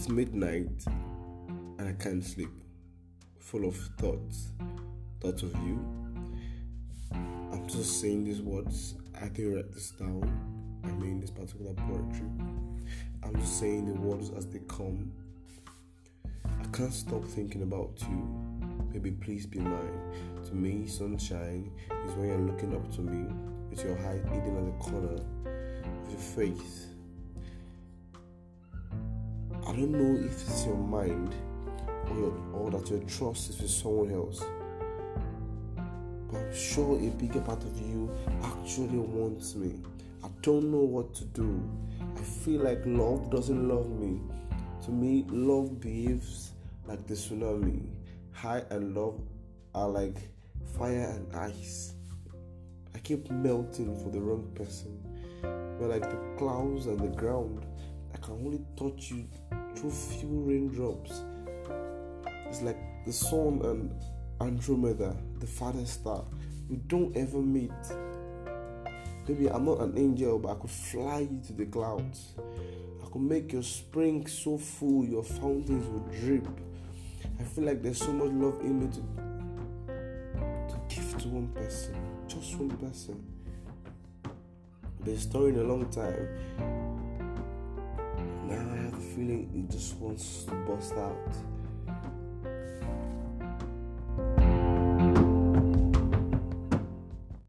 It's midnight and I can't sleep. Full of thoughts. Thoughts of you. I'm just saying these words. I didn't write this down. I mean this particular poetry. I'm just saying the words as they come. I can't stop thinking about you. Baby, please be mine. To me, sunshine is when you're looking up to me with your heart hidden at the corner of your face. I don't know if it's your mind or, your, or that your trust is with someone else. But I'm sure a bigger part of you actually wants me. I don't know what to do. I feel like love doesn't love me. To me, love behaves like the tsunami. High and love are like fire and ice. I keep melting for the wrong person. We're like the clouds and the ground. I can only touch you through few raindrops. It's like the sun and Andromeda, the farthest star. We don't ever meet. Maybe I'm not an angel, but I could fly you to the clouds. I could make your spring so full your fountains would drip. I feel like there's so much love in me to, to give to one person, just one person. Been storing a long time. Feeling it just wants to bust out.